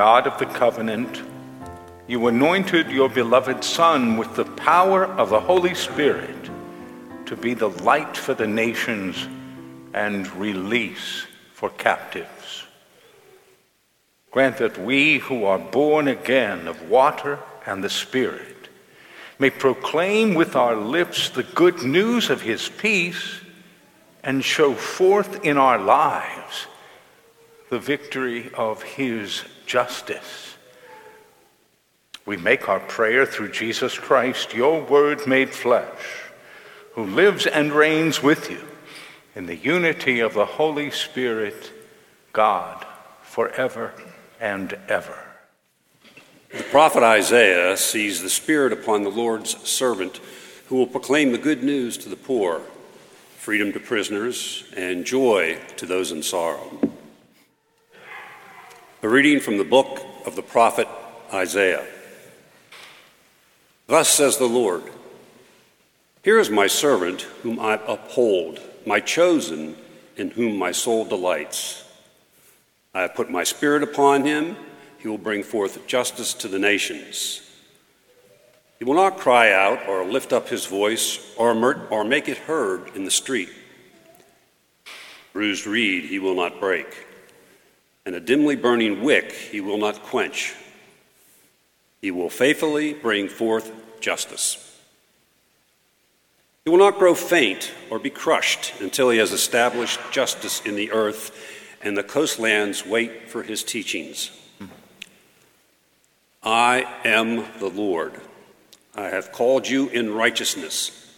God of the covenant, you anointed your beloved Son with the power of the Holy Spirit to be the light for the nations and release for captives. Grant that we who are born again of water and the Spirit may proclaim with our lips the good news of his peace and show forth in our lives the victory of his justice. We make our prayer through Jesus Christ, your word made flesh, who lives and reigns with you in the unity of the Holy Spirit, God, forever and ever. The prophet Isaiah sees the Spirit upon the Lord's servant who will proclaim the good news to the poor, freedom to prisoners, and joy to those in sorrow. A reading from the book of the prophet Isaiah. Thus says the Lord Here is my servant whom I uphold, my chosen, in whom my soul delights. I have put my spirit upon him he will bring forth justice to the nations. He will not cry out or lift up his voice or, or make it heard in the street. Bruised reed he will not break, and a dimly burning wick he will not quench. He will faithfully bring forth justice. He will not grow faint or be crushed until he has established justice in the earth, and the coastlands wait for his teachings. I am the Lord. I have called you in righteousness.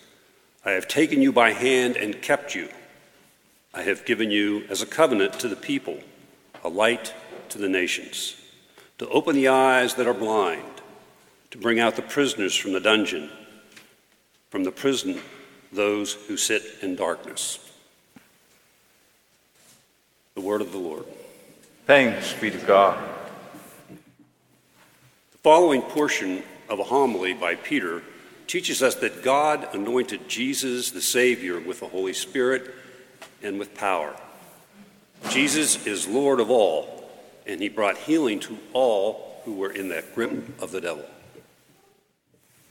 I have taken you by hand and kept you. I have given you as a covenant to the people, a light to the nations, to open the eyes that are blind, to bring out the prisoners from the dungeon, from the prison, those who sit in darkness. The word of the Lord. Thanks be to God The following portion of a homily by Peter teaches us that God anointed Jesus, the Savior, with the Holy Spirit and with power. Jesus is Lord of all, and he brought healing to all who were in that grip of the devil.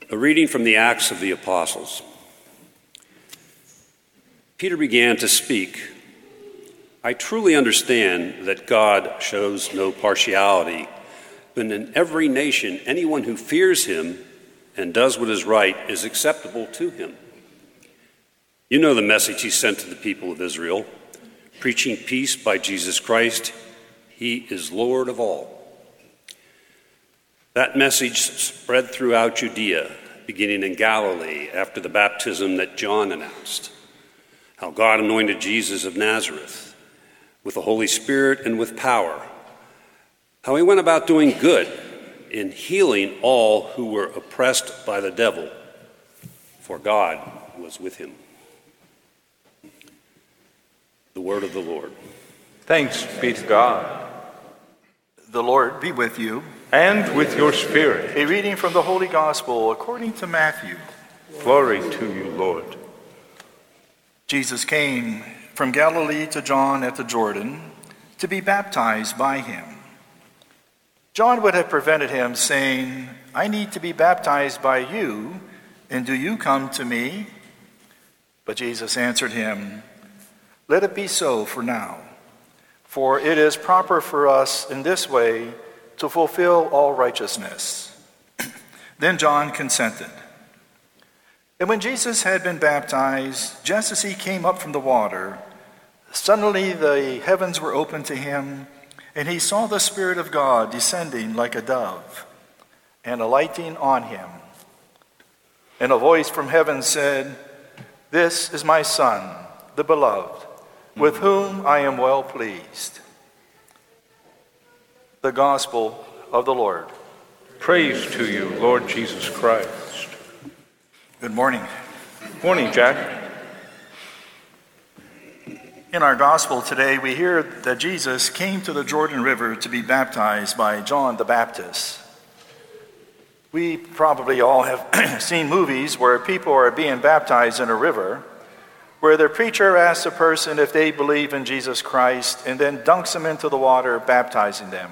A reading from the Acts of the Apostles. Peter began to speak. I truly understand that God shows no partiality but in every nation, anyone who fears him and does what is right is acceptable to him. You know the message he sent to the people of Israel preaching peace by Jesus Christ. He is Lord of all. That message spread throughout Judea, beginning in Galilee after the baptism that John announced. How God anointed Jesus of Nazareth with the Holy Spirit and with power how he went about doing good in healing all who were oppressed by the devil, for God was with him. The word of the Lord. Thanks be to God. The Lord be with you. And with your spirit. A reading from the Holy Gospel according to Matthew. Glory to you, Lord. Jesus came from Galilee to John at the Jordan to be baptized by him. John would have prevented him, saying, I need to be baptized by you, and do you come to me? But Jesus answered him, Let it be so for now, for it is proper for us in this way to fulfill all righteousness. then John consented. And when Jesus had been baptized, just as he came up from the water, suddenly the heavens were opened to him and he saw the Spirit of God descending like a dove and alighting on him. And a voice from heaven said, This is my Son, the beloved, with whom I am well pleased. The Gospel of the Lord. Praise to you, Lord Jesus Christ. Good morning. Morning, Jack. In our gospel today, we hear that Jesus came to the Jordan River to be baptized by John the Baptist. We probably all have seen movies where people are being baptized in a river, where the preacher asks a person if they believe in Jesus Christ and then dunks them into the water, baptizing them.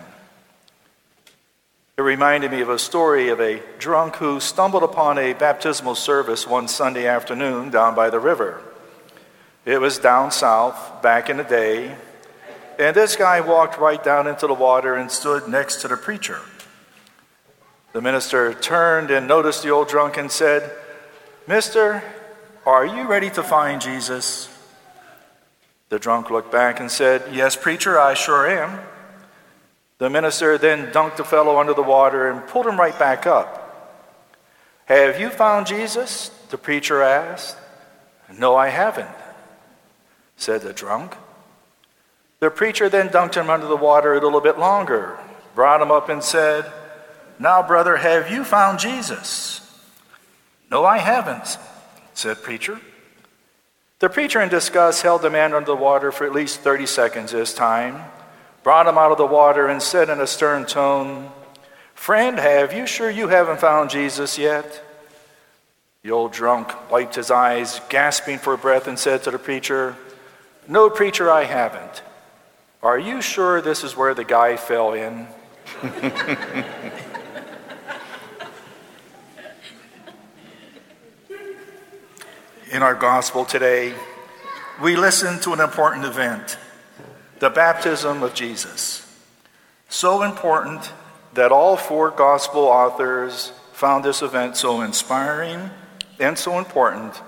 It reminded me of a story of a drunk who stumbled upon a baptismal service one Sunday afternoon down by the river. It was down south back in the day, and this guy walked right down into the water and stood next to the preacher. The minister turned and noticed the old drunk and said, Mister, are you ready to find Jesus? The drunk looked back and said, Yes, preacher, I sure am. The minister then dunked the fellow under the water and pulled him right back up. Have you found Jesus? The preacher asked. No, I haven't, said the drunk. The preacher then dunked him under the water a little bit longer, brought him up, and said, Now, brother, have you found Jesus? No, I haven't, said preacher. The preacher in disgust held the man under the water for at least 30 seconds this time brought him out of the water, and said in a stern tone, Friend, have you sure you haven't found Jesus yet? The old drunk wiped his eyes, gasping for breath, and said to the preacher, No, preacher, I haven't. Are you sure this is where the guy fell in? in our gospel today, we listen to an important event the baptism of Jesus. So important that all four gospel authors found this event so inspiring and so important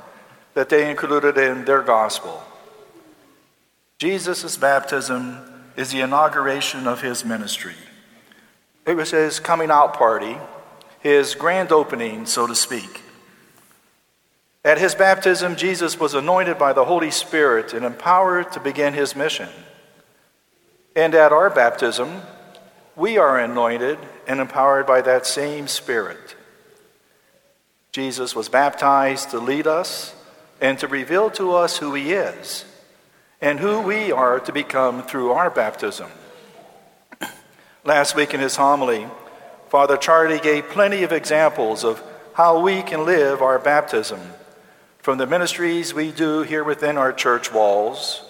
that they included it in their gospel. Jesus' baptism is the inauguration of his ministry. It was his coming out party, his grand opening, so to speak. At his baptism, Jesus was anointed by the Holy Spirit and empowered to begin his mission. And at our baptism, we are anointed and empowered by that same Spirit. Jesus was baptized to lead us and to reveal to us who He is and who we are to become through our baptism. Last week in his homily, Father Charlie gave plenty of examples of how we can live our baptism from the ministries we do here within our church walls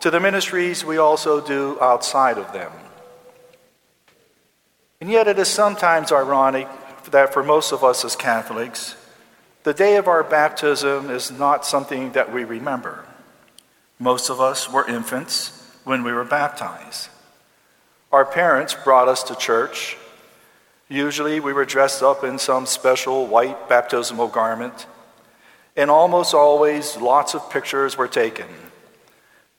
to the ministries we also do outside of them. And yet, it is sometimes ironic that for most of us as Catholics, the day of our baptism is not something that we remember. Most of us were infants when we were baptized. Our parents brought us to church. Usually, we were dressed up in some special white baptismal garment, and almost always lots of pictures were taken.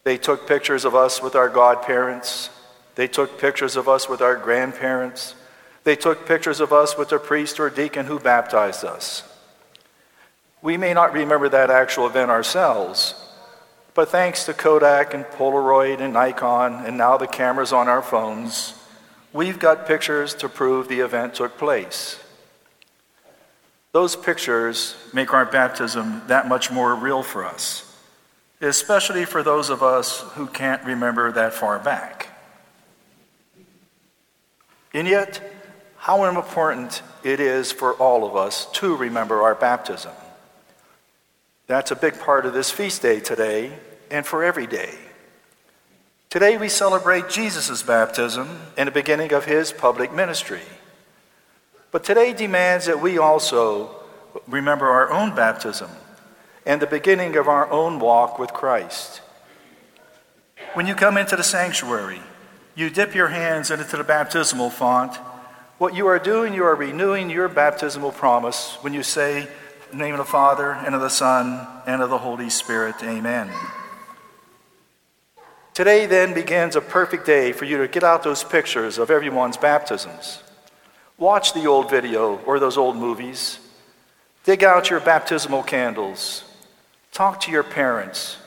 They took pictures of us with our godparents. They took pictures of us with our grandparents. They took pictures of us with the priest or deacon who baptized us. We may not remember that actual event ourselves, but thanks to Kodak and Polaroid and Nikon and now the cameras on our phones, we've got pictures to prove the event took place. Those pictures make our baptism that much more real for us especially for those of us who can't remember that far back. And yet, how important it is for all of us to remember our baptism. That's a big part of this feast day today and for every day. Today we celebrate Jesus' baptism and the beginning of his public ministry. But today demands that we also remember our own baptism and the beginning of our own walk with Christ. When you come into the sanctuary, you dip your hands into the baptismal font. What you are doing, you are renewing your baptismal promise when you say, name of the Father, and of the Son, and of the Holy Spirit, Amen. Today, then, begins a perfect day for you to get out those pictures of everyone's baptisms. Watch the old video or those old movies. Dig out your baptismal candles. Talk to your parents,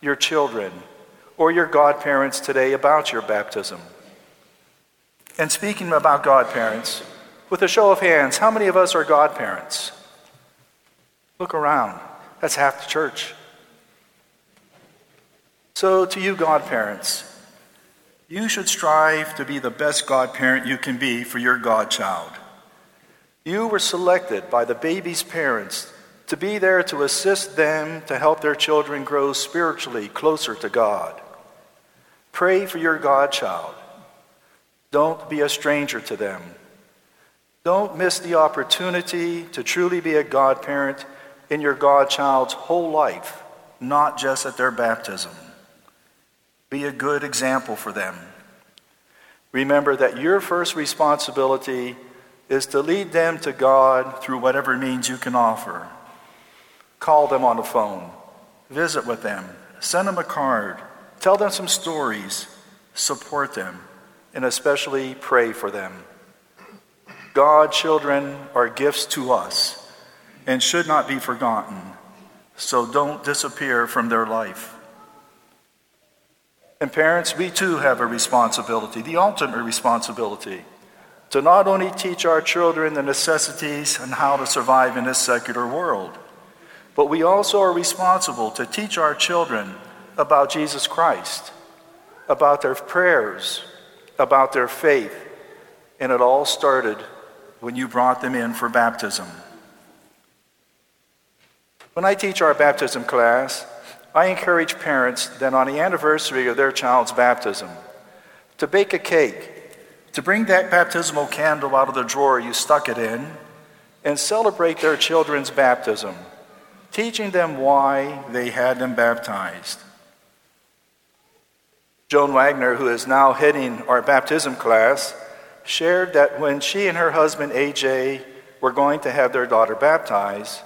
your children, or your godparents today about your baptism. And speaking about godparents, with a show of hands, how many of us are godparents? Look around. That's half the church. So, to you, godparents, you should strive to be the best godparent you can be for your godchild. You were selected by the baby's parents to be there to assist them to help their children grow spiritually closer to God. Pray for your godchild. Don't be a stranger to them. Don't miss the opportunity to truly be a godparent in your godchild's whole life, not just at their baptism. Be a good example for them. Remember that your first responsibility is to lead them to God through whatever means you can offer. Call them on the phone, visit with them, send them a card, tell them some stories, support them, and especially pray for them. God children are gifts to us and should not be forgotten, so don't disappear from their life. And parents, we too have a responsibility, the ultimate responsibility, to not only teach our children the necessities and how to survive in this secular world, but we also are responsible to teach our children about Jesus Christ, about their prayers, about their faith. And it all started when you brought them in for baptism. When I teach our baptism class, I encourage parents that on the anniversary of their child's baptism to bake a cake, to bring that baptismal candle out of the drawer you stuck it in, and celebrate their children's baptism, teaching them why they had them baptized. Joan Wagner, who is now heading our baptism class, shared that when she and her husband AJ were going to have their daughter baptized,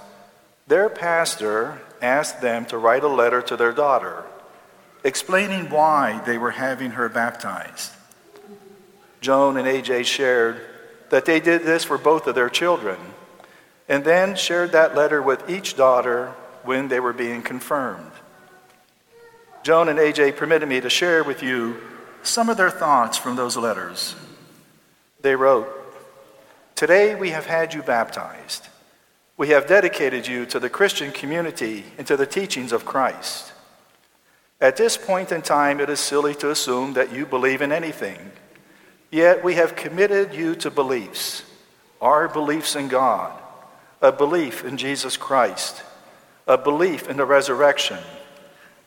their pastor asked them to write a letter to their daughter explaining why they were having her baptized. Joan and AJ shared that they did this for both of their children and then shared that letter with each daughter when they were being confirmed. Joan and AJ permitted me to share with you some of their thoughts from those letters. They wrote, Today we have had you baptized. We have dedicated you to the Christian community and to the teachings of Christ. At this point in time, it is silly to assume that you believe in anything. Yet we have committed you to beliefs, our beliefs in God, a belief in Jesus Christ, a belief in the resurrection,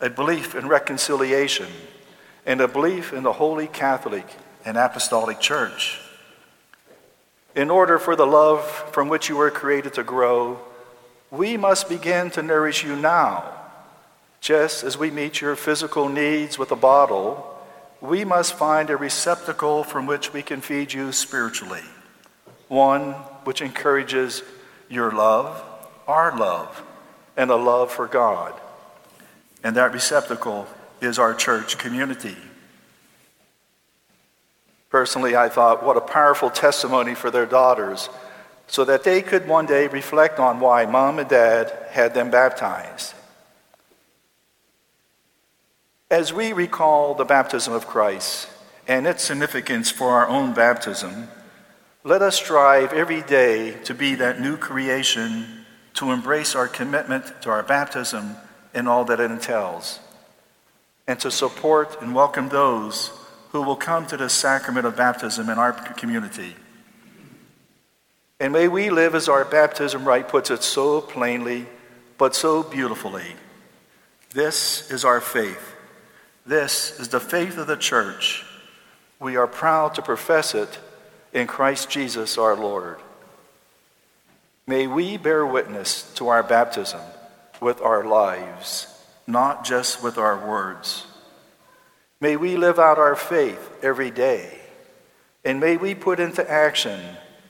a belief in reconciliation, and a belief in the Holy Catholic and Apostolic Church. In order for the love from which you were created to grow, we must begin to nourish you now. Just as we meet your physical needs with a bottle, we must find a receptacle from which we can feed you spiritually. One which encourages your love, our love, and a love for God. And that receptacle is our church community. Personally, I thought, what a powerful testimony for their daughters so that they could one day reflect on why mom and dad had them baptized. As we recall the baptism of Christ and its significance for our own baptism, let us strive every day to be that new creation, to embrace our commitment to our baptism and all that it entails, and to support and welcome those who will come to the sacrament of baptism in our community. And may we live as our baptism rite puts it so plainly, but so beautifully. This is our faith. This is the faith of the church. We are proud to profess it in Christ Jesus our Lord. May we bear witness to our baptism with our lives, not just with our words. May we live out our faith every day. And may we put into action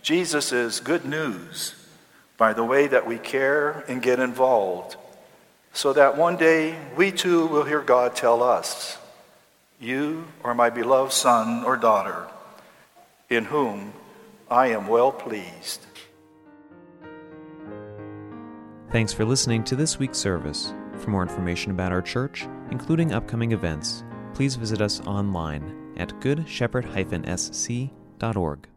Jesus' good news by the way that we care and get involved, so that one day we too will hear God tell us, You are my beloved son or daughter, in whom I am well pleased. Thanks for listening to this week's service. For more information about our church, including upcoming events, please visit us online at goodshepherd-sc.org.